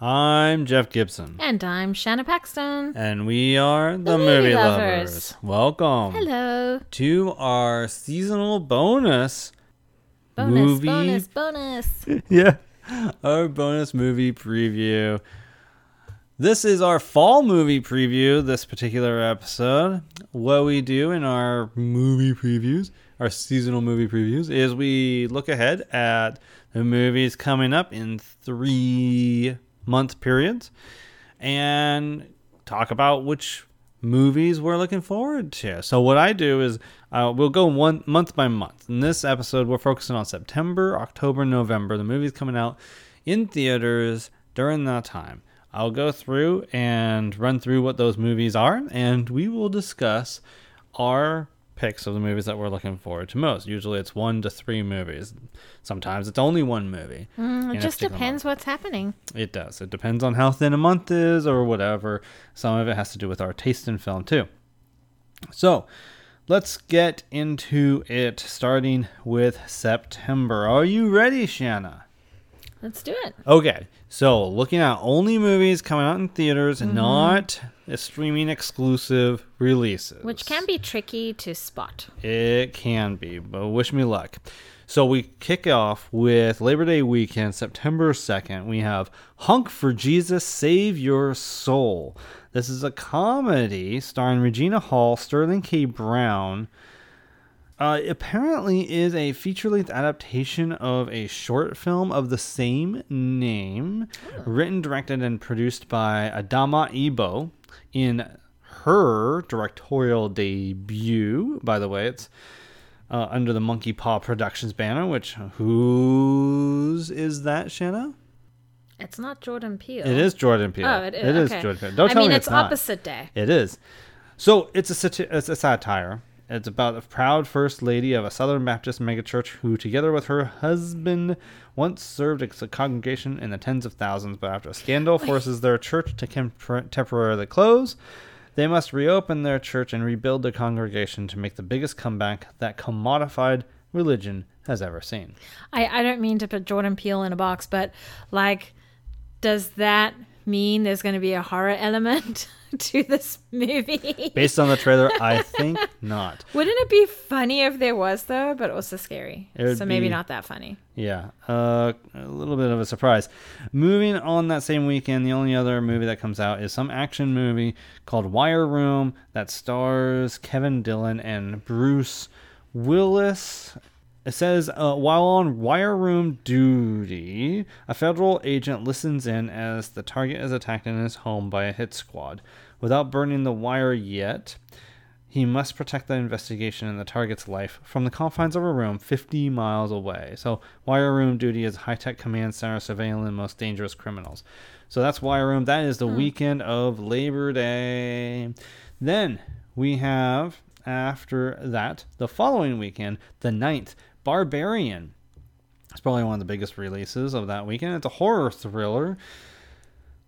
I'm Jeff Gibson. And I'm Shanna Paxton. And we are the, The Movie Lovers. Lovers. Welcome Hello. to our seasonal bonus. Bonus, Movie. bonus, bonus. yeah, our bonus movie preview. This is our fall movie preview, this particular episode. What we do in our movie previews, our seasonal movie previews, is we look ahead at the movies coming up in three month periods and talk about which movies we're looking forward to. So what I do is uh, we'll go one month by month. In this episode, we're focusing on September, October, November. The movies coming out in theaters during that time. I'll go through and run through what those movies are, and we will discuss our picks of the movies that we're looking forward to most. Usually, it's one to three movies. Sometimes it's only one movie. Mm, it just depends what's happening. it does. It depends on how thin a month is or whatever. Some of it has to do with our taste in film too. So, let's get into it starting with September. Are you ready, Shanna? Let's do it. Okay. So, looking at only movies coming out in theaters Mm-hmm. and not streaming exclusive releases. Which can be tricky to spot. It can be, but wish me luck. So we kick off with Labor Day weekend, September 2nd. We have Honk for Jesus, Save Your Soul. This is a comedy starring Regina Hall, Sterling K. Brown. Uh, apparently is a feature-length adaptation of a short film of the same name, written, directed, and produced by Adamma Ebo in her directorial debut. By the way, it's uh, under the Monkey Paw Productions banner. Which whose is that, Shanna? It's not Jordan Peele. It is Jordan Peele. Oh, it is. It is okay. Jordan Peele. Don't I tell mean, me it's, it's not. opposite day. It is. So it's a sati- it's a satire. It's about a proud first lady of a Southern Baptist megachurch who, together with her husband, once served as a congregation in the tens of thousands, but after a scandal forces their church to temp- temporarily close. They must reopen their church and rebuild their congregation to make the biggest comeback that commodified religion has ever seen. I, I don't mean to put Jordan Peele in a box, but like, does that mean there's going to be a horror element to this movie? Based on the trailer, I think not. Wouldn't it be funny if there was though, but also scary? So maybe be- not that funny. Yeah, uh, a little bit of a surprise. Moving on that same weekend, the only other movie that comes out is some action movie called Wire Room that stars Kevin Dillon and Bruce Willis. It says, uh, while on wire room duty, a federal agent listens in as the target is attacked in his home by a hit squad. Without burning the wire yet, he must protect the investigation and the target's life from the confines of a room 50 miles away. So, wire room duty is high tech command center surveilling most dangerous criminals. So, that's wire room. That is the weekend of Labor Day. Then we have, after that, the following weekend, the 9th, Barbarian. It's probably one of the biggest releases of that weekend. It's a horror thriller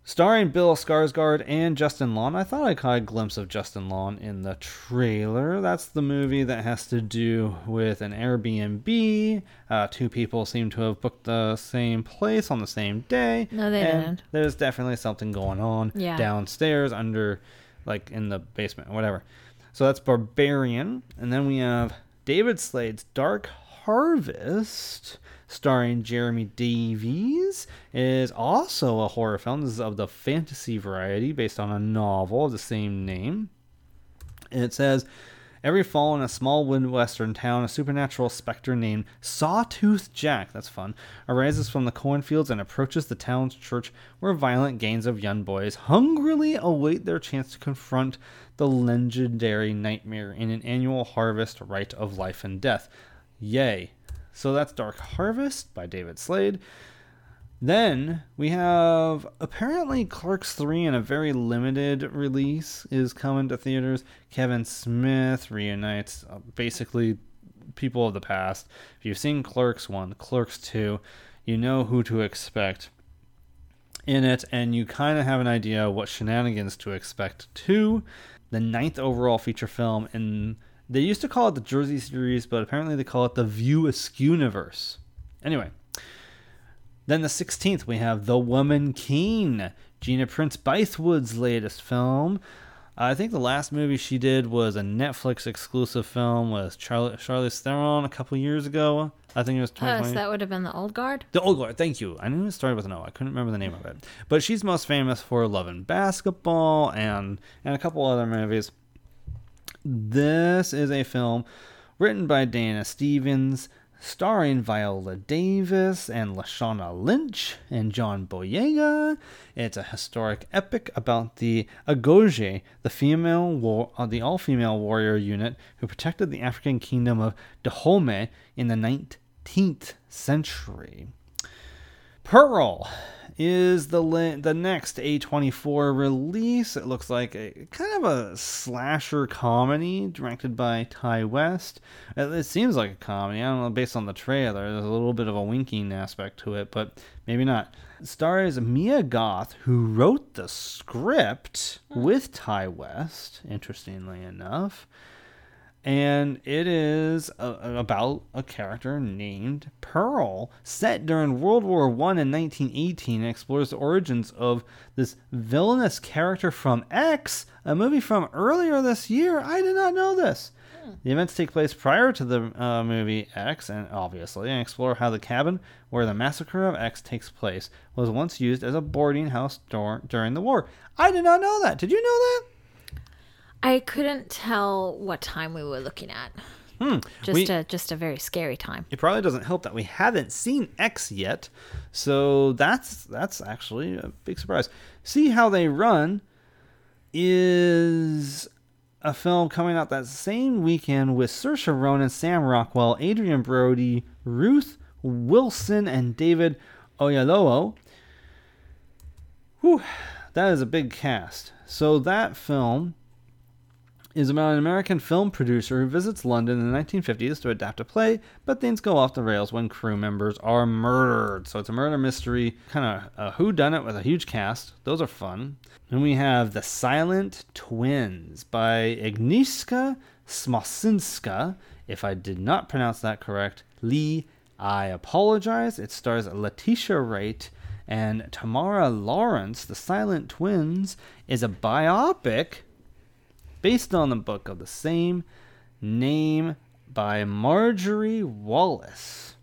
starring Bill Skarsgård and Justin Long. I thought I caught a glimpse of Justin Long in the trailer. That's the movie that has to do with an Airbnb. Uh, two people seem to have booked the same place on the same day. No, they and didn't. There's definitely something going on Yeah. downstairs, under, like in the basement, or whatever. So that's Barbarian, and then we have David Slade's Dark Harvest, starring Jeremy Davies, is also a horror film. This is of the fantasy variety, based on a novel of the same name. And it says, Every fall in a small Midwestern town, a supernatural specter named Sawtooth Jack, that's fun, arises from the cornfields and approaches the town's church where violent gangs of young boys hungrily await their chance to confront the legendary nightmare in an annual harvest rite of life and death. Yay. So that's Dark Harvest by David Slade. Then we have apparently Clerks 3 in a very limited release is coming to theaters. Kevin Smith reunites uh, basically people of the past. If you've seen Clerks 1, Clerks 2, you know who to expect in it, and you kind of have an idea what shenanigans to expect too. The ninth overall feature film, and they used to call it the Jersey series, but apparently they call it the View Askew universe. Anyway, Then the 16th, we have The Woman King, Gina Prince Bythewood's latest film. I think the last movie she did was a Netflix exclusive film with Charlie Charlize Theron a couple years ago. I think it was Oh, 2020. so that would have been the old guard. The Old Guard, thank you. I knew it started with an O. I couldn't remember the name of it. But she's most famous for Love and Basketball and and a couple other movies. This is a film written by Dana Stevens, starring Viola Davis and Lashana Lynch and John Boyega. It's a historic epic about the Agojie, the female war, uh, the all-female warrior unit who protected the African kingdom of Dahomey in the 19th century. Pearl is the li- the next A24 release. It looks like a kind of a slasher comedy directed by Ti West. It, it seems like a comedy. I don't know, based on the trailer, there's a little bit of a winking aspect to it, but maybe not. It stars Mia Goth, who wrote the script hmm. with Ti West, interestingly enough and it is uh about a character named Pearl, set during World War One in 1918, and explores the origins of this villainous character from X, a movie from earlier this year. I did not know this. The events take place prior to the uh, movie X, and obviously, and explore how the cabin where the massacre of X takes place was once used as a boarding house dur- during the war. I did not know that. Did you know that? I couldn't tell what time we were looking at. Hmm. Just We- a just a very scary time. it probably doesn't help that we haven't seen X yet. So that's that's actually a big surprise. See how they run is a film coming out that same weekend with Saoirse Ronan, Sam Rockwell, Adrien Brody, Ruth Wilson, and David Oyelowo. Whew, that is a big cast. So that film is about an American film producer who visits London in the 1950s to adapt a play, but things go off the rails when crew members are murdered. So it's a murder mystery, kind of uh, a who done it with a huge cast. Those are fun. And we have The Silent Twins by Agnieszka Smoczyńska. If I did not pronounce that correct, Lee, I apologize. It stars Letitia Wright and Tamara Lawrence. The Silent Twins is a biopic based on the book of the same name by Marjorie Wallace.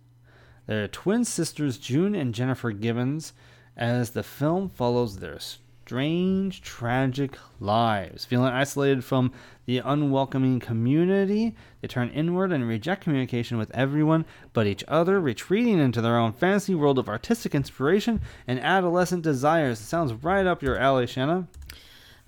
They're twin sisters June and Jennifer Gibbons as the film follows their strange, tragic lives. Feeling isolated from the unwelcoming community, they turn inward and reject communication with everyone but each other, retreating into their own fantasy world of artistic inspiration and adolescent desires. It sounds right up your alley, Shanna.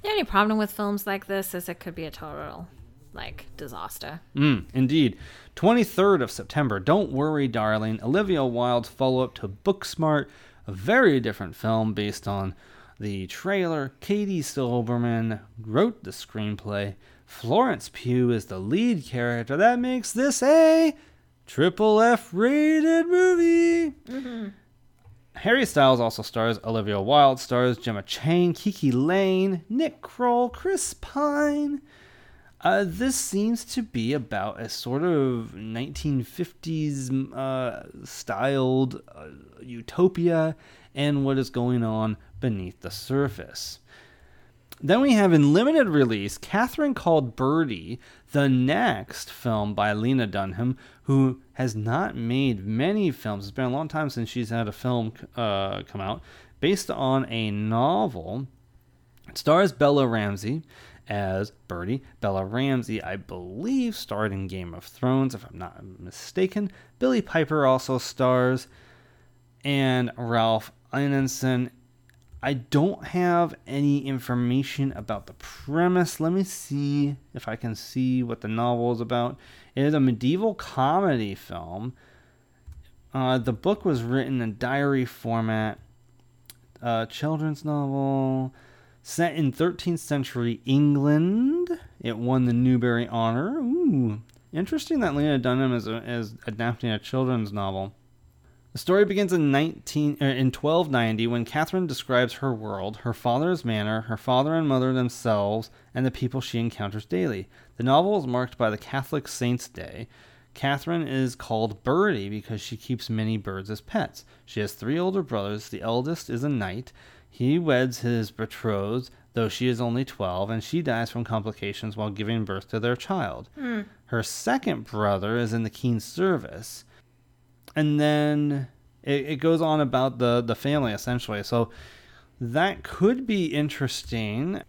The only problem with films like this is it could be a total like disaster. Mm, indeed. 23rd of September, Don't Worry, Darling, Olivia Wilde's follow up to Booksmart, a very different film based on the trailer. Katie Silberman wrote the screenplay. Florence Pugh is the lead character. That makes this a triple F rated movie. Harry Styles also stars Olivia Wilde, stars Gemma Chan, KiKi Layne, Nick Kroll, Chris Pine. Uh, this seems to be about a sort of 1950s uh, styled uh, utopia and what is going on beneath the surface. Then we have in limited release Catherine Called Birdy, the next film by Lena Dunham, who has not made many films. It's been a long time since she's had a film uh, come out, based on a novel. It stars Bella Ramsey as Birdy. Bella Ramsey, I believe, starred in Game of Thrones, if I'm not mistaken. Billie Piper also stars, and Ralph Ineson I don't have any information about the premise. Let me see if I can see what the novel is about. It is a medieval comedy film. Uh, the book was written in diary format. Uh, children's novel set in 13th century England. It won the Newbery Honor. Ooh, interesting that Lena Dunham is, is adapting a children's novel. The story begins in 19 er, in 1290 when Catherine describes her world, her father's manor, her father and mother themselves, and the people she encounters daily. The novel is marked by the Catholic Saints' Day. Catherine is called Birdy because she keeps many birds as pets. She has three older brothers. The eldest is a knight. He weds his betrothed, though she is only 12, and she dies from complications while giving birth to their child. Her second brother is in the king's service. And then it, it goes on about the, the family essentially. So that could be interesting.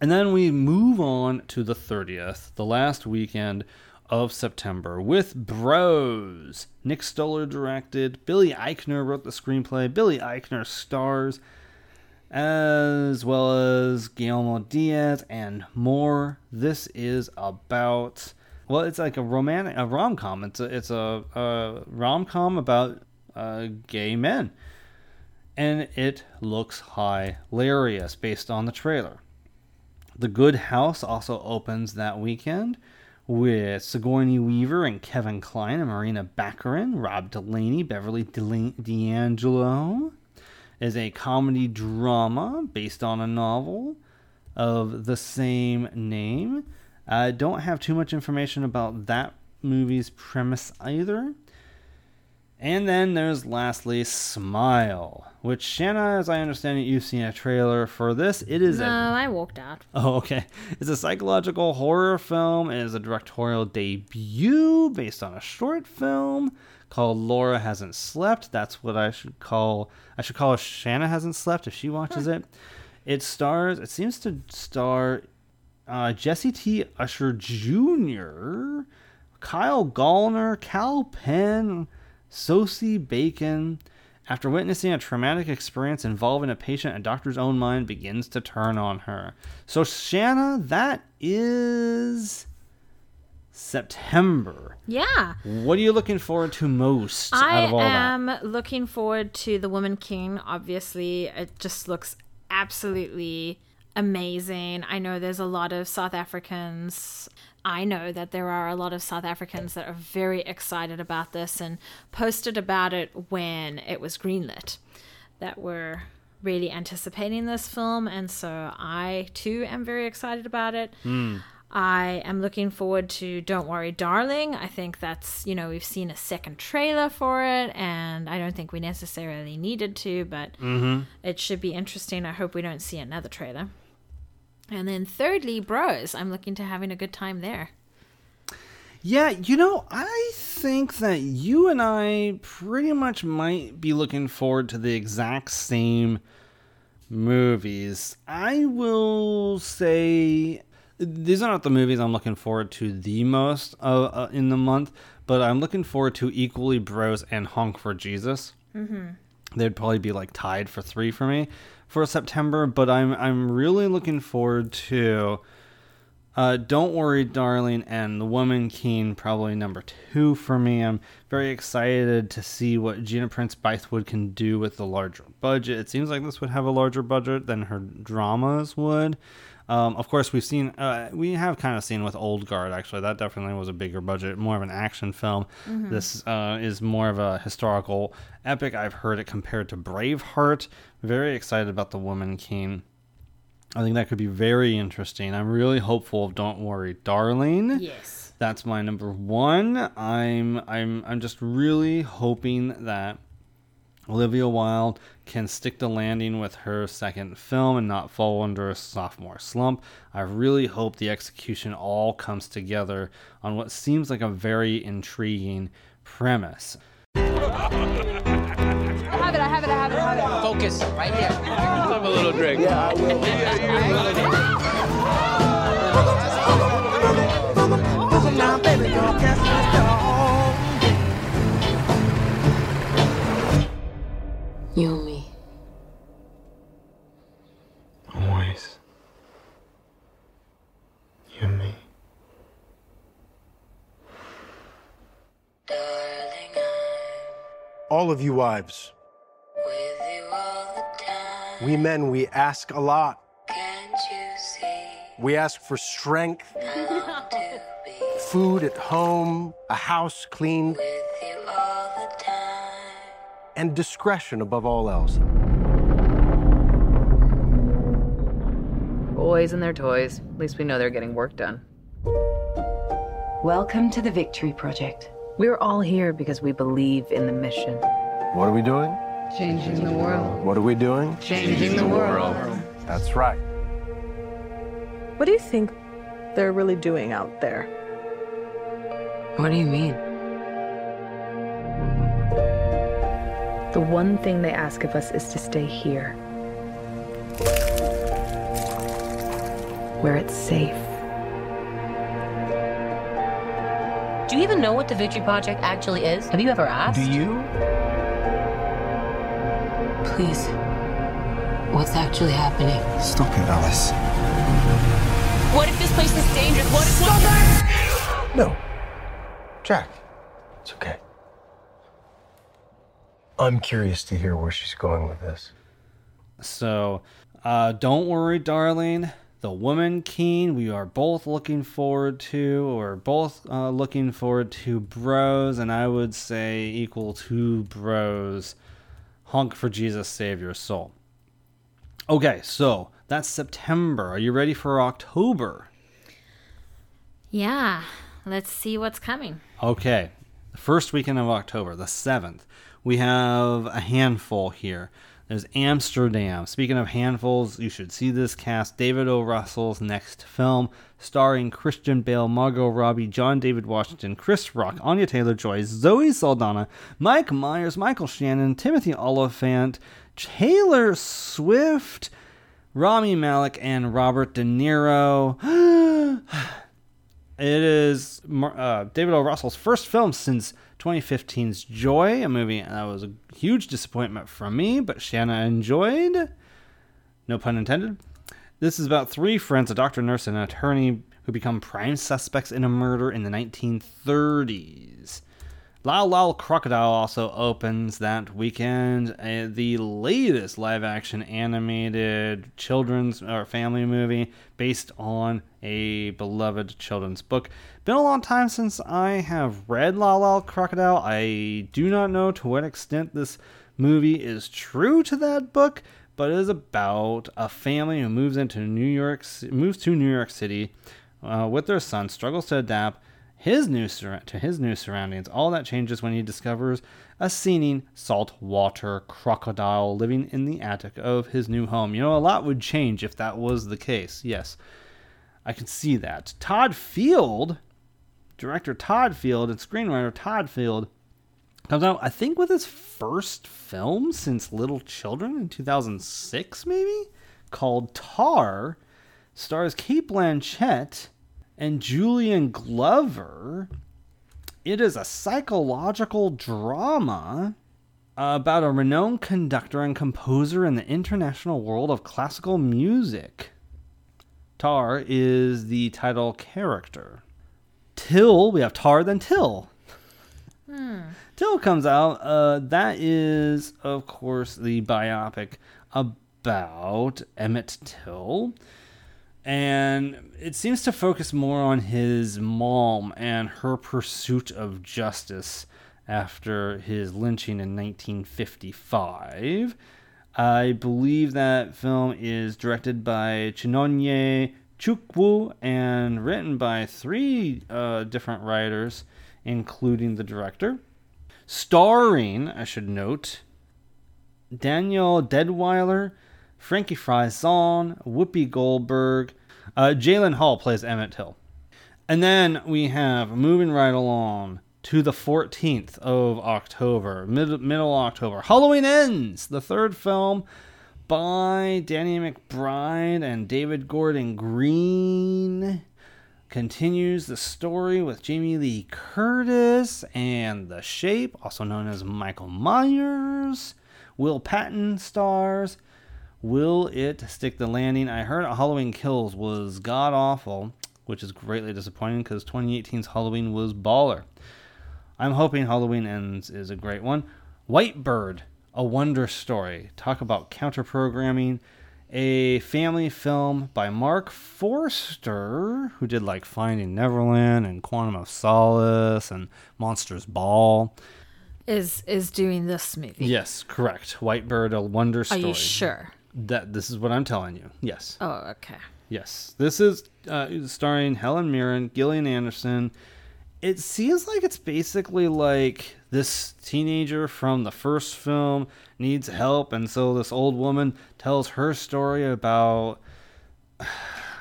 And then we move on to the 30th, the last weekend of September, with Bros. Nick Stoller directed. Billy Eichner wrote the screenplay. Billy Eichner stars, as well as Guillermo Diaz and more. This is about well, it's like a romantic, a rom com. It's a it's a, a rom com about uh, gay men, and it looks hilarious based on the trailer. The Good House also opens that weekend with Sigourney Weaver and Kevin Kline and Morena Baccarin, Rob Delaney, Beverly D'Angelo. Is a comedy drama based on a novel of the same name. I don't have too much information about that movie's premise either. And then there's lastly Smile, which Shanna, as I understand it, you've seen a trailer for this. It is No, a I walked out. Oh, okay. It's a psychological horror film. It is a directorial debut based on a short film called Laura Hasn't Slept. That's what I should call I should call Shanna Hasn't Slept if she watches it. It stars it seems to star uh, Jesse T. Usher Jr., Kyle Gallner, Kal Penn, Sosie Bacon. After witnessing a traumatic experience involving a patient, a doctor's own mind begins to turn on her. So, Shanna, that is September. Yeah. What are you looking forward to most I out of all that? am looking forward to The Woman King. Obviously, it just looks absolutely amazing. I know there's a lot of South Africans. I know that there are a lot of South Africans that are very excited about this and posted about it when it was greenlit. That were really anticipating this film, and so I too am very excited about it. Hmm. I am looking forward to Don't Worry Darling. I think that's, you know, we've seen a second trailer for it, and I don't think we necessarily needed to, but mm-hmm. it should be interesting. I hope we don't see another trailer. And then thirdly, Bros. I'm looking to having a good time there. Yeah, you know, I think that you and I pretty much might be looking forward to the exact same movies. I will say these are not the movies I'm looking forward to the most uh, uh, in the month, but I'm looking forward to equally Bros and Honk for Jesus. Mm-hmm. They'd probably be like tied for three for me for September, but I'm I'm really looking forward to. Uh, Don't worry, darling, and The Woman King probably number two for me. I'm very excited to see what Gina Prince Bythewood can do with the larger budget. It seems like this would have a larger budget than her dramas would. Um, of course, we've seen, uh, we have kind of seen with Old Guard, actually. That definitely was a bigger budget, more of an action film. This uh, is more of a historical epic. I've heard it compared to Braveheart. Very excited about The Woman King. I think that could be very interesting. I'm really hopeful of Don't Worry, Darling. Yes. That's my number one. I'm I'm I'm just really hoping that Olivia Wilde can stick the landing with her second film and not fall under a sophomore slump. I really hope the execution all comes together on what seems like a very intriguing premise. I have it, I have it, I have it, I have it. Focus right here. Have a little drink. Yeah, I will. You and me. Always. You and me. Darling, All of you wives, with you all the time. we men, we ask a lot. Can't you see? We ask for strength, I long to be food at home, a house cleaned, with and discretion above all else. Boys and their toys. At least we know they're getting work done. Welcome to the Victory Project. We're all here because we believe in the mission. What are we doing? Changing the world. What are we doing? Changing the world. That's right. What do you think they're really doing out there? What do you mean? The one thing they ask of us is to stay here. Where it's safe. Do you even know what the Victory Project actually is? Have you ever asked? Do you? Please. What's actually happening? Stop it, Alice. What if this place is dangerous? What if Stop No. Jack, it's okay. I'm curious to hear where she's going with this. So, uh, don't worry, darling. The Woman King, we are both looking forward to, or both uh, looking forward to Bros, and I would say equal to Bros. Honk for Jesus, save your soul. Okay, so that's September. Are you ready for October? Yeah, let's see what's coming. Okay, the first weekend of October, the 7th, we have a handful here. There's Amsterdam. Speaking of handfuls, you should see this cast. David O. Russell's next film, starring Christian Bale, Margot Robbie, John David Washington, Chris Rock, Anya Taylor Joy, Zoe Saldana, Mike Myers, Michael Shannon, Timothy Olyphant, Taylor Swift, Rami Malek, and Robert De Niro. It is uh, David O. Russell's first film since 2015's Joy, a movie that was a huge disappointment from me, but Shanna enjoyed. No pun intended. This is about three friends, a doctor, nurse, and an attorney, who become prime suspects in a murder in the 1930s. Lyle Lyle Crocodile also opens that weekend. Uh, the latest live action animated children's or family movie based on a beloved children's book. Been a long time since I have read La La Crocodile. I do not know to what extent this movie is true to that book, but it is about a family who moves into New York, moves to New York City uh, with their son, struggles to adapt his new sur- to his new surroundings. All that changes when he discovers a seeming saltwater crocodile living in the attic of his new home. You know, a lot would change if that was the case. Yes, I can see that. Todd Field, director Todd Field, and screenwriter Todd Field comes out, I think, with his first film since Little Children in 2006, maybe, called Tar. Stars Cate Blanchett and Julian Glover. It is a psychological drama about a renowned conductor and composer in the international world of classical music. Tar is the title character. Till, we have Tar, then Till. Till comes out. Uh, that is, of course, the biopic about Emmett Till and it seems to focus more on his mom and her pursuit of justice after his lynching in 1955. I believe that film is directed by Chinonye Chukwu and written by three uh, different writers, including the director. Starring, I should note, Danielle Deadwyler, Frankie Faison, Whoopi Goldberg. Uh, Jalen Hall plays Emmett Till. And then we have moving right along to the 14th of October, mid- middle October. Halloween Ends, the third film by Danny McBride and David Gordon Green. Continues the story with Jamie Lee Curtis and The Shape, also known as Michael Myers. Will Patton stars. Will it stick the landing? I heard Halloween Kills was god awful, which is greatly disappointing because 2018's Halloween was baller. I'm hoping Halloween Ends is a great one. White Bird, a wonder story. Talk about counter programming. A family film by Marc Forster, who did like Finding Neverland and Quantum of Solace and Monsters Ball. Is is doing this movie? Yes, correct. White Bird, a wonder story. Are you sure? That this is what I'm telling you. Yes. Oh, okay. Yes. This is uh, starring Helen Mirren, Gillian Anderson. It seems like it's basically like this teenager from the first film needs help, and so this old woman tells her story about.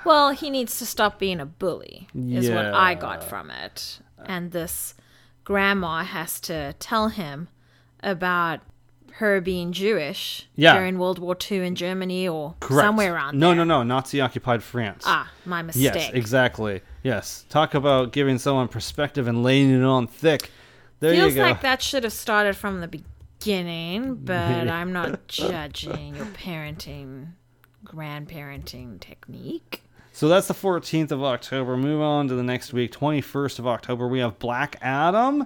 Well, he needs to stop being a bully, is what I got from it. And this grandma has to tell him about her being Jewish Yeah. during World War II in Germany or Correct. somewhere around no, there. no, no, no, Nazi occupied France. Ah, my mistake. Yes, exactly. Yes. Talk about giving someone perspective and laying it on thick. There Feels you go. like that should have started from the beginning, but I'm not judging your parenting, grandparenting technique. So that's the 14th of October. Move on to the next week, 21st of October. We have Black Adam.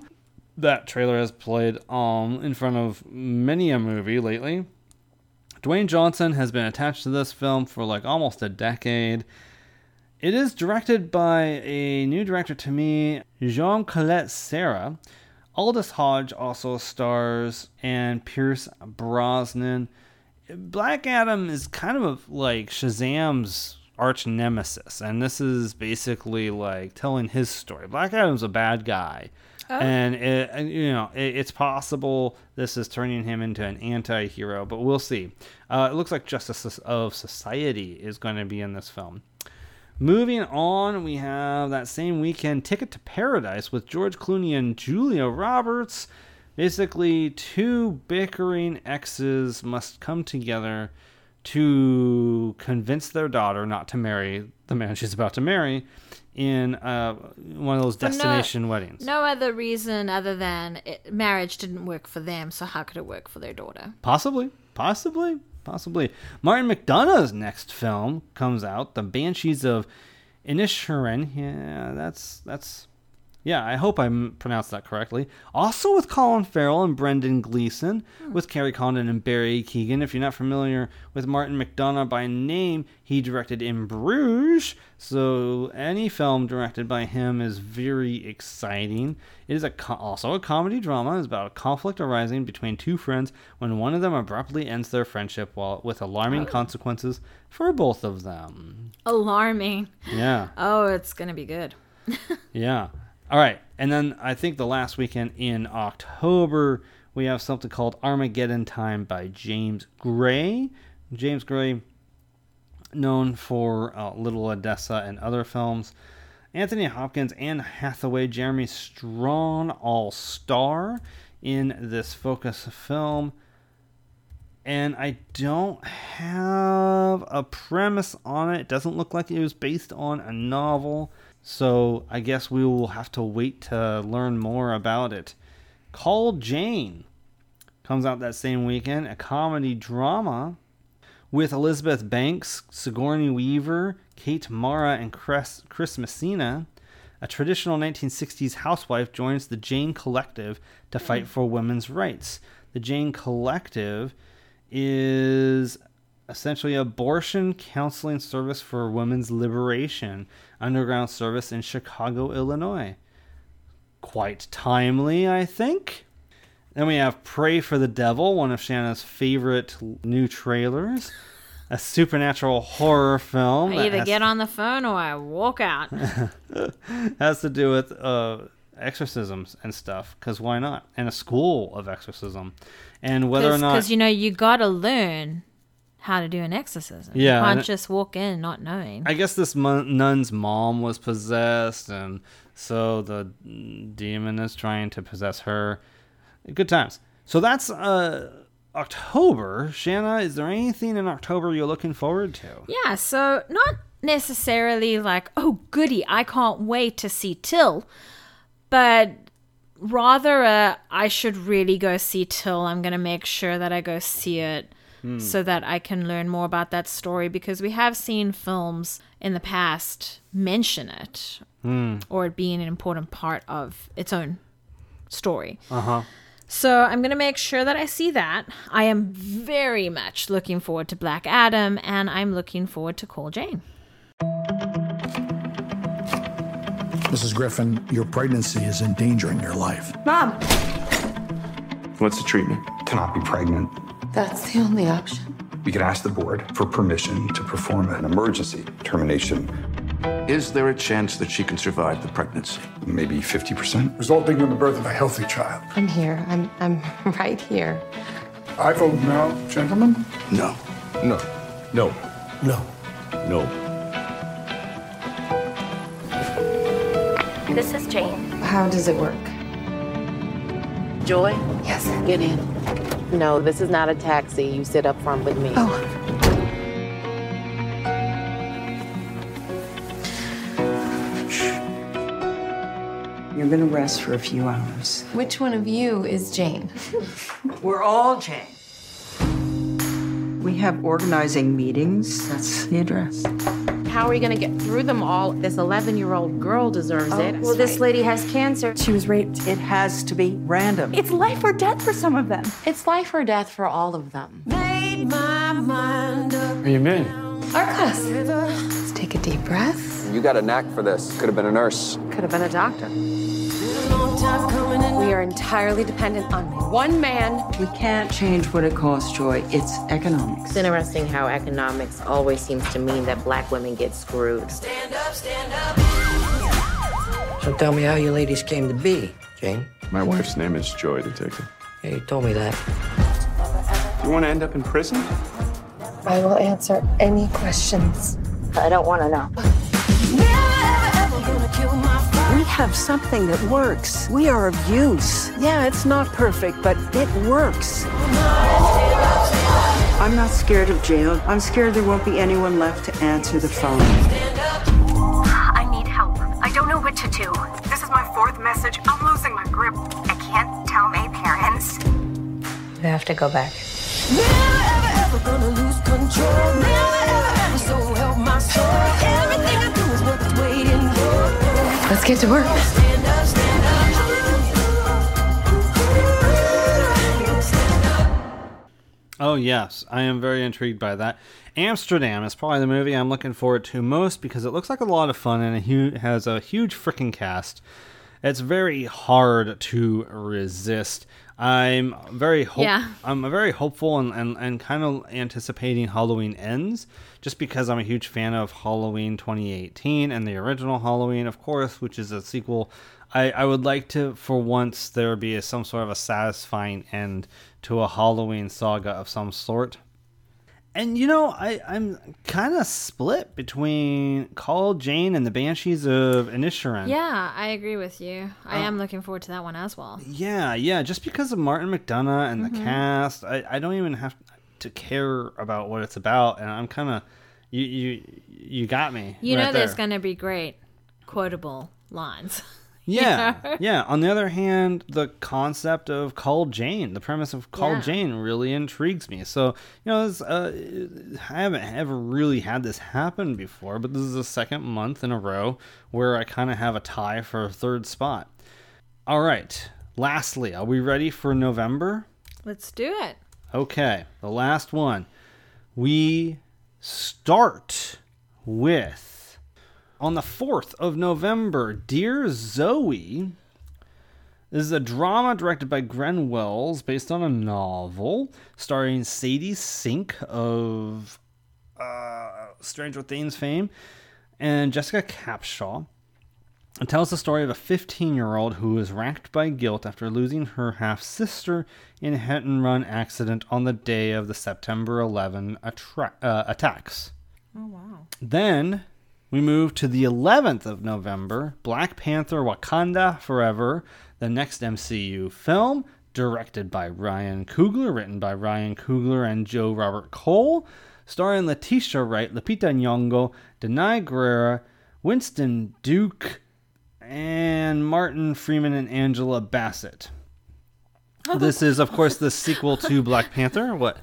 That trailer has played um in front of many a movie lately. Dwayne Johnson has been attached to this film for like almost a decade. It is directed by a new director to me, Jean Colette Serra. Aldis Hodge also stars, and Pierce Brosnan. Black Adam is kind of like Shazam's arch nemesis, and this is basically like telling his story. Black Adam's a bad guy, and, it, and, you know it, it's possible this is turning him into an anti-hero, but we'll see. Uh, it looks like Justice of Society is going to be in this film. Moving on, we have that same weekend Ticket to Paradise with George Clooney and Julia Roberts. Basically, two bickering exes must come together to convince their daughter not to marry the man she's about to marry in uh, one of those no- destination weddings. No other reason other than it, marriage didn't work for them, so how could it work for their daughter? Possibly, possibly, possibly. Martin McDonagh's next film comes out, The Banshees of Inisherin. Yeah, that's that's. Yeah, I hope I pronounced that correctly. Also with Colin Farrell and Brendan Gleeson, hmm. with Kerry Condon and Barry Keoghan. If you're not familiar with Martin McDonagh by name, he directed In Bruges, so any film directed by him is very exciting. It is a co- also a comedy drama. It's about a conflict arising between two friends when one of them abruptly ends their friendship while with alarming oh. consequences for both of them. Alarming. Yeah. Oh, it's gonna be good. Yeah. All right. And then I think the last weekend in October, we have something called Armageddon Time by James Gray. James Gray, known for uh, Little Odessa and other films. Anthony Hopkins, Anne Hathaway, Jeremy Strong, all star in this focus film. And I don't have a premise on it. It doesn't look like it was based on a novel. So I guess we will have to wait to learn more about it. Call Jane comes out that same weekend, a comedy drama with Elizabeth Banks, Sigourney Weaver, Kate Mara, and Chris, Chris Messina. A traditional 1960s housewife joins the Jane Collective to fight for women's rights. The Jane Collective is essentially abortion counseling service for women's liberation underground service in Chicago, Illinois. Quite timely, I think. Then we have Prey for the Devil, one of Shanna's favorite new trailers. A supernatural horror film. I either get on the phone or I walk out. has to do with uh, exorcisms and stuff. Because why not? And a school of exorcism, and whether or not Because you know you gotta learn how to do an exorcism. Yeah, you can't just walk in not knowing. I guess this mon- nun's mom was possessed, and so the demon is trying to possess her. Good times. So that's uh, October. Shanna, is there anything in October you're looking forward to? Yeah, so not necessarily like, oh, goody, I can't wait to see Till, but rather uh, I should really go see Till. I'm going to make sure that I go see it so that I can learn more about that story because we have seen films in the past mention it or it being an important part of its own story. Uh huh. So I'm going to make sure that I see that. I am very much looking forward to Black Adam and I'm looking forward to Call Jane. Mrs. Griffin, your pregnancy is endangering your life. Mom! What's the treatment? Cannot be pregnant. That's the only option. We could ask the board for permission to perform an emergency termination. Is there a chance that she can survive the pregnancy? Maybe 50%. Resulting in the birth of a healthy child. I'm here. I'm I'm right here. I vote no, gentlemen. No. No. No. No. No. This is Jane. How does it work? Joy? Yes. Get in. No, this is not a taxi. You sit up front with me. Oh. You're gonna rest for a few hours. Which one of you is Jane? We're all Jane. We have organizing meetings. That's the address. How are we gonna get through them all? This 11 year old girl deserves it. Oh, well, this lady has cancer. She was raped. It has to be random. It's life or death for some of them. It's life or death for all of them. Are you in? Our class. Let's take a deep breath. You got a knack for this. Could have been a nurse. Could have been a doctor. We are entirely dependent on one man. We can't change what it costs, Joy. It's economics. It's interesting how economics always seems to mean that black women get screwed. So tell me how you ladies came to be, Jane. My wife's name is Joy, Detective. Yeah, you told me that. You want to end up in prison? I will answer any questions. I don't want to know. Have something that works. We are of use. Yeah, it's not perfect, but it works. I'm not scared of jail. I'm scared there won't be anyone left to answer the phone. I need help. I don't know what to do. This is my fourth message. I'm losing my grip. I can't tell my parents. You have to go back. Let's get to work. Oh, yes. I am very intrigued by that. Amsterdam is probably the movie I'm looking forward to most because it looks like a lot of fun and it has a huge freaking cast. It's very hard to resist. I'm very hope- Yeah. I'm very hopeful and, and, and kind of anticipating Halloween ends just because I'm a huge fan of Halloween 2018 and the original Halloween, of course, which is a sequel. I, I would like to, for once, there be a, some sort of a satisfying end to a Halloween saga of some sort. And you know, I, I'm kind of split between Call Jane and the Banshees of Inisherin. Yeah, I agree with you. I Oh. am looking forward to that one as well. Yeah, yeah. Just because of Martin McDonagh and the Mhm. cast, I, I don't even have to care about what it's about, and I'm kind of you you you got me. You right know, there's going to be great quotable lines. Yeah, You know? yeah. On the other hand, the concept of Call Jane, the premise of Call Yeah. Jane, really intrigues me. So you know, this, uh, I haven't ever really had this happen before, but this is the second month in a row where I kind of have a tie for a third spot. All right. Lastly, are we ready for November? Let's do it. Okay, the last one. We start with on the 4th of November, Dear Zoe. This is a drama directed by Gren Wells based on a novel starring Sadie Sink of uh, Stranger Things fame and Jessica Capshaw. It tells the story of a 15 year old who is racked by guilt after losing her half sister in a hit and run accident on the day of the September 11 attra- uh, attacks. Oh, wow. Then we move to the 11th of November Black Panther Wakanda Forever, the next MCU film, directed by Ryan Coogler, written by Ryan Coogler and Joe Robert Cole, starring Letitia Wright, Lupita Nyong'o, Danai Gurira, Winston Duke, and Martin Freeman and Angela Bassett. Oh, this is, of course, the sequel to Black Panther. What?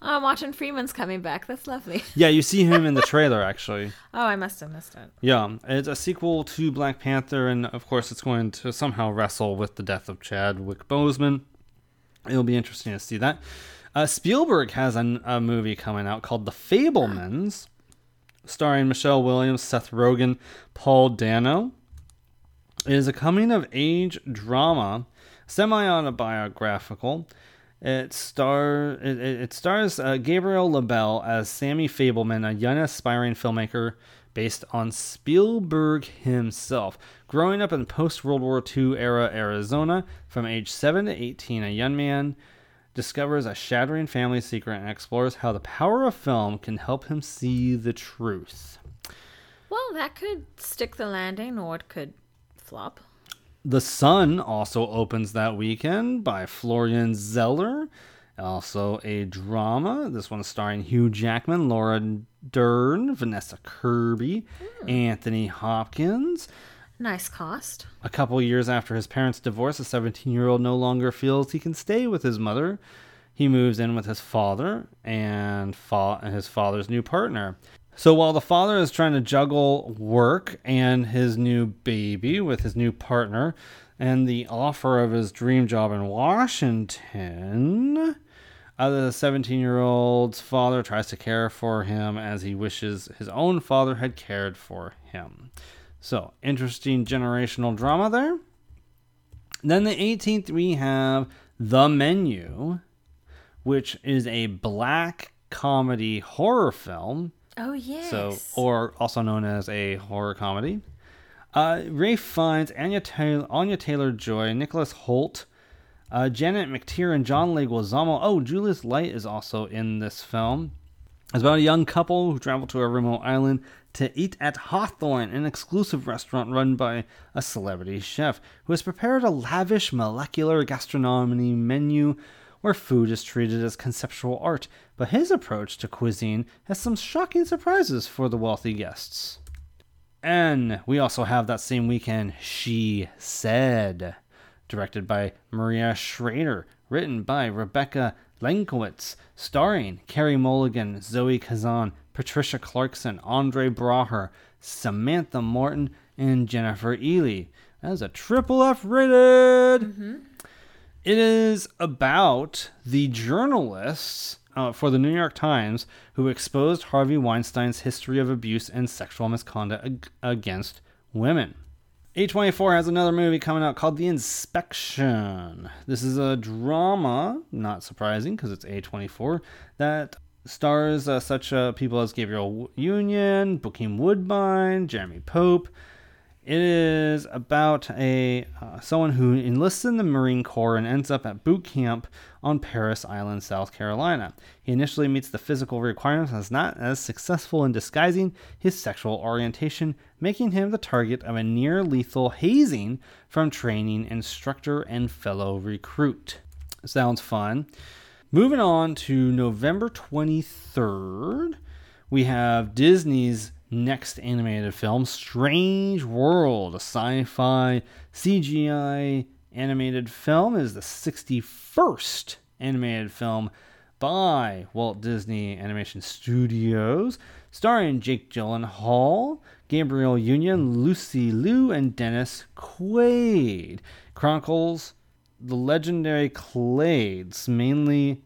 I'm watching Freeman's coming back. That's lovely. Yeah, you see him in the trailer, actually. Oh, I must have missed it. Yeah, it's a sequel to Black Panther, and of course, it's going to somehow wrestle with the death of Chadwick Boseman. It'll be interesting to see that. Uh, Spielberg has a, a movie coming out called The Fabelmans, starring Michelle Williams, Seth Rogen, Paul Dano. It is a coming of age drama, semi autobiographical, It star it, it stars uh, Gabriel LaBelle as Sammy Fabelman, a young aspiring filmmaker based on Spielberg himself. Growing up in post World War II era Arizona, from age 7 to 18, a young man discovers a shattering family secret and explores how the power of film can help him see the truth. Well, that could stick the landing or it could flop. The Son also opens that weekend by Florian Zeller. Also a drama. This one starring Hugh Jackman, Laura Dern, Vanessa Kirby, hmm. Anthony Hopkins. Nice cost. A couple years after his parents' divorce, a 17 year old no longer feels he can stay with his mother. He moves in with his father and fa- his father's new partner. So while the father is trying to juggle work and his new baby with his new partner and the offer of his dream job in Washington, uh, the 17 year old's father tries to care for him as he wishes his own father had cared for him. So, interesting generational drama there. Then the 18th, we have The Menu, which is a black comedy horror film. Oh, yes. So, or also known as a horror comedy. Uh, Ralph Fiennes Anya Taylor, Anya Taylor Joy, Nicholas Hoult, uh, Janet McTeer, and John Leguizamo. Oh, Judith Light is also in this film. It's about a young couple who travel to a remote island to eat at Hawthorne, an exclusive restaurant run by a celebrity chef who has prepared a lavish molecular gastronomy menu where food is treated as conceptual art. But his approach to cuisine has some shocking surprises for the wealthy guests. And we also have that same weekend, She Said, directed by Maria Schrader, written by Rebecca Lenkiewicz, starring Carey Mulligan, Zoe Kazan, Patricia Clarkson, Andre Braugher, Samantha Morton, and Jennifer Ehle. That is a triple F rated. Mm-hmm. It is about the journalists uh, for the New York Times who exposed Harvey Weinstein's history of abuse and sexual misconduct ag- against women. A24 has another movie coming out called The Inspection. This is a drama, not surprising because it's A24, that stars uh, such uh, people as Gabrielle Union, Bokeem Woodbine, Jeremy Pope. It is about a uh, someone who enlists in the Marine Corps and ends up at boot camp on Parris Island, South Carolina. He initially meets the physical requirements and is not as successful in disguising his sexual orientation, making him the target of a near lethal hazing from training instructor and fellow recruit. Sounds fun. Moving on to November 23rd, we have Disney's next animated film, Strange World, a sci fi CGI animated film, is the 61st animated film by Walt Disney Animation Studios, starring Jake Gyllenhaal, Gabrielle Union, Lucy Liu, and Dennis Quaid. Chronicles the legendary Clades, mainly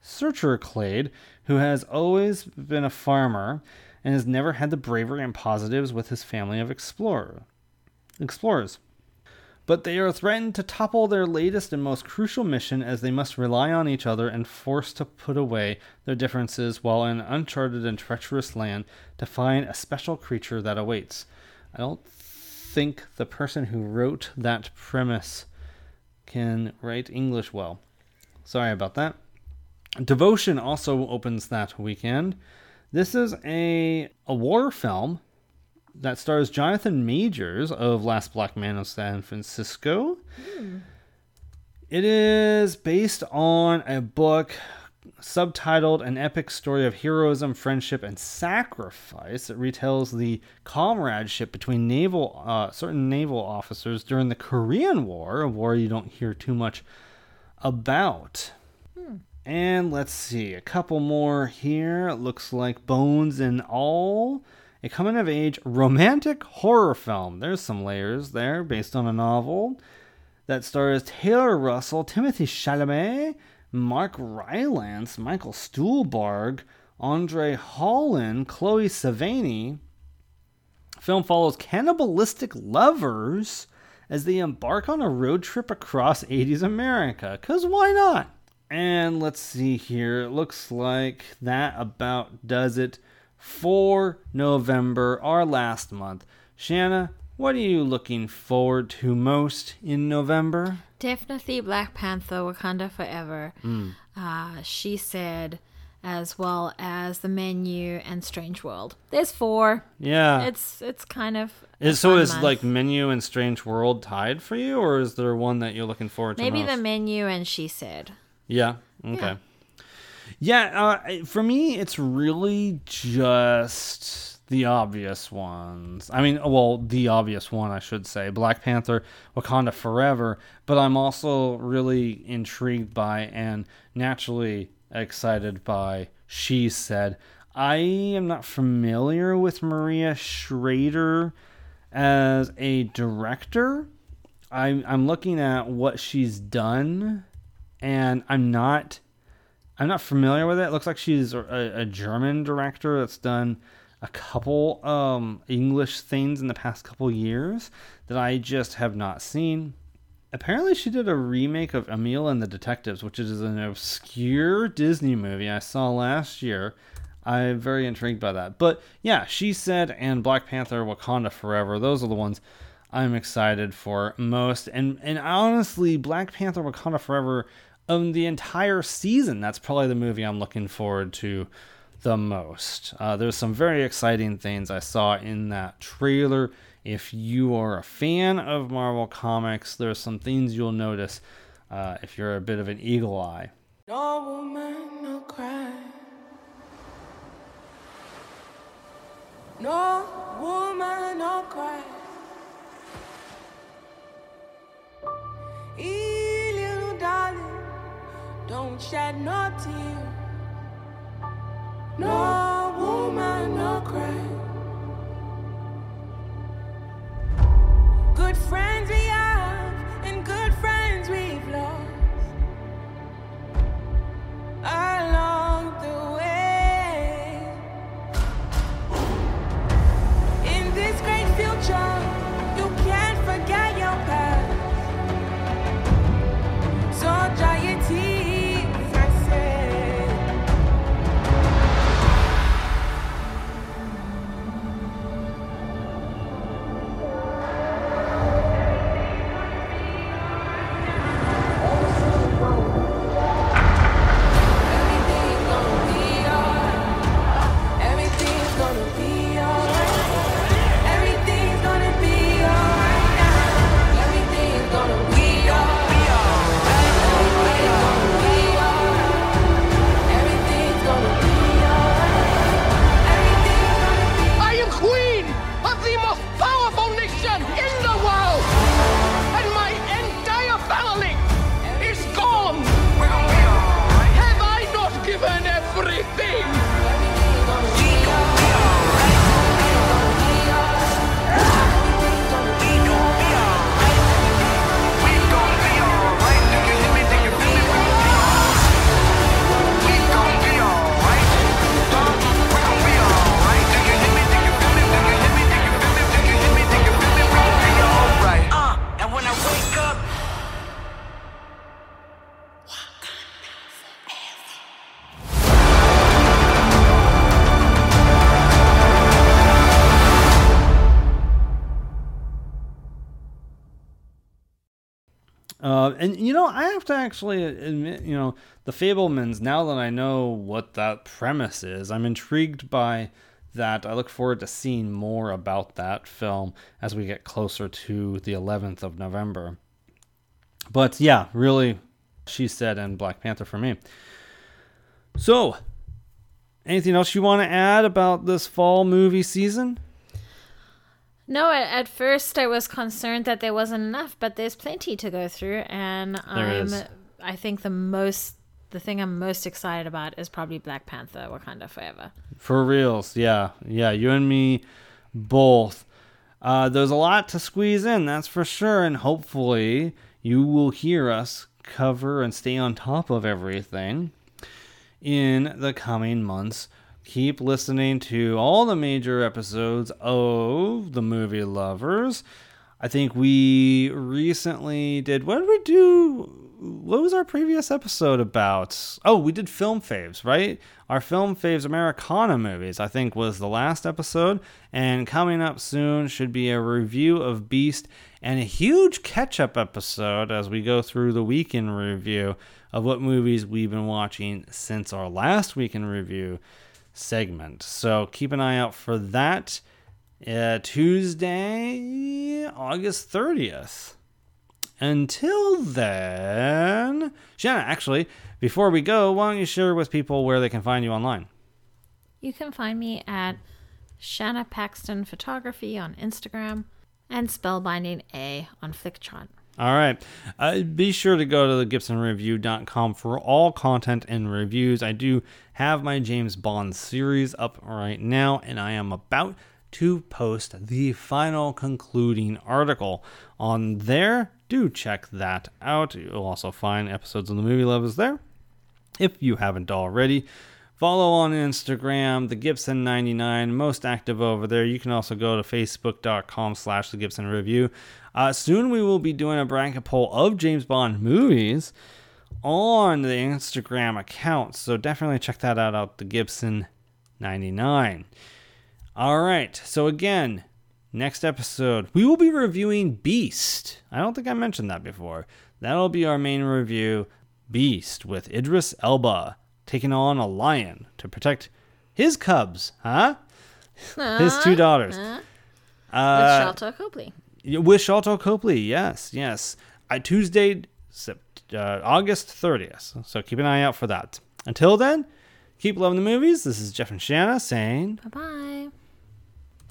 Searcher Clade, who has always been a farmer and has never had the bravery and positives with his family of explorer explorers. But they are threatened to topple their latest and most crucial mission as they must rely on each other and forced to put away their differences while in uncharted and treacherous land to find a special creature that awaits. I don't think the person who wrote that premise can write English well. Sorry about that. Devotion also opens that weekend. This is a a war film that stars Jonathan Majors of Last Black Man of San Francisco. It is based on a book subtitled An Epic Story of Heroism, Friendship, and Sacrifice. It retells the comradeship between naval uh, certain naval officers during the Korean War, a war you don't hear too much about. And let's see, a couple more here. It looks like Bones and All, a coming of age romantic horror film. There's some layers there based on a novel that stars Taylor Russell, Timothée Chalamet, Mark Rylance, Michael Stuhlbarg, Andre Holland, Chloë Sevigny. Film follows cannibalistic lovers as they embark on a road trip across 80s America. Because why not? And let's see here. It looks like that about does it for November, our last month. Shanna, what are you looking forward to most in November? Definitely Black Panther Wakanda Forever. Mm. Uh, she said, as well as the menu and Strange World. There's four. Yeah. It's it's kind of Is, so is month. like Menu and Strange World tied for you, or is there one that you're looking forward to maybe most? the menu and she said. Yeah. Okay. Yeah. uh, for me, it's really just the obvious ones. I mean, well, the obvious one, I should say, Black Panther, Wakanda Forever. But I'm also really intrigued by and naturally excited by She Said. I am not familiar with Maria Schrader as a director. I'm I'm looking at what she's done, and I'm not I'm not familiar with it. It looks like she's a, a German director that's done a couple um, English things in the past couple years that I just have not seen. Apparently, she did a remake of Emil and the Detectives, which is an obscure Disney movie I saw last year. I'm very intrigued by that. But yeah, she said, and Black Panther Wakanda Forever, those are the ones I'm excited for most. And and honestly, Black Panther Wakanda Forever of the entire season, that's probably the movie I'm looking forward to the most. Uh, there's some very exciting things I saw in that trailer. If you are a fan of Marvel Comics, there's some things you'll notice uh, if you're a bit of an eagle eye. No woman, no cry. No woman, no cry. Darling, don't shed no tear. No woman, no cry. Good friends have to actually admit, you know, the Fabelmans. Now that I know what that premise is, I'm intrigued by that. I look forward to seeing more about that film as we get closer to the 11th of November. But yeah, really, she said, and Black Panther for me. So, anything else you want to add about this fall movie season? No, at, at first I was concerned that there wasn't enough, but there's plenty to go through, and I'm. is. I think the most, the thing I'm most excited about is probably Black Panther: Wakanda Forever. For reals, yeah, yeah. You and me both. Uh, there's a lot to squeeze in, that's for sure, and hopefully you will hear us cover and stay on top of everything in the coming months. Keep listening to all the major episodes of The Movie Lovers. I think we recently did. What did we do what was our previous episode about? Oh, we did film faves, right? Our film faves Americana movies, I think, was the last episode. And coming up soon should be a review of Beast and a huge catch up episode as we go through the weekend review of what movies we've been watching since our last weekend review segment. So keep an eye out for that. Uh, Tuesday, August 30th. Until then, Shanna, actually, before we go, why don't you share with people where they can find you online? You can find me at Shanna Paxton Photography on Instagram and Spellbinding A on Flicktron. All right. Uh, be sure to go to the GibsonReview.com for all content and reviews. I do have my James Bond series up right now, and I am about to post the final concluding article on there. Do check that out. You'll also find episodes of the movie lovers there. If you haven't already, follow on Instagram, the Gibson99, most active over there. You can also go to facebook.com slash the Gibson Review. Uh, soon we will be doing a bracket poll of James Bond movies on the Instagram account. So definitely check that out out the Gibson 99. All right. So again, next episode we will be reviewing Beast. I don't think I mentioned that before. That'll be our main review, Beast with Idris Elba taking on a lion to protect his cubs, huh? his two daughters. Uh, with Sharlto Copley. With Sharlto Copley, yes, yes. Uh, Tuesday, uh, August 30th. So keep an eye out for that. Until then, keep loving the movies. This is Jeff and Shanna saying Bye bye.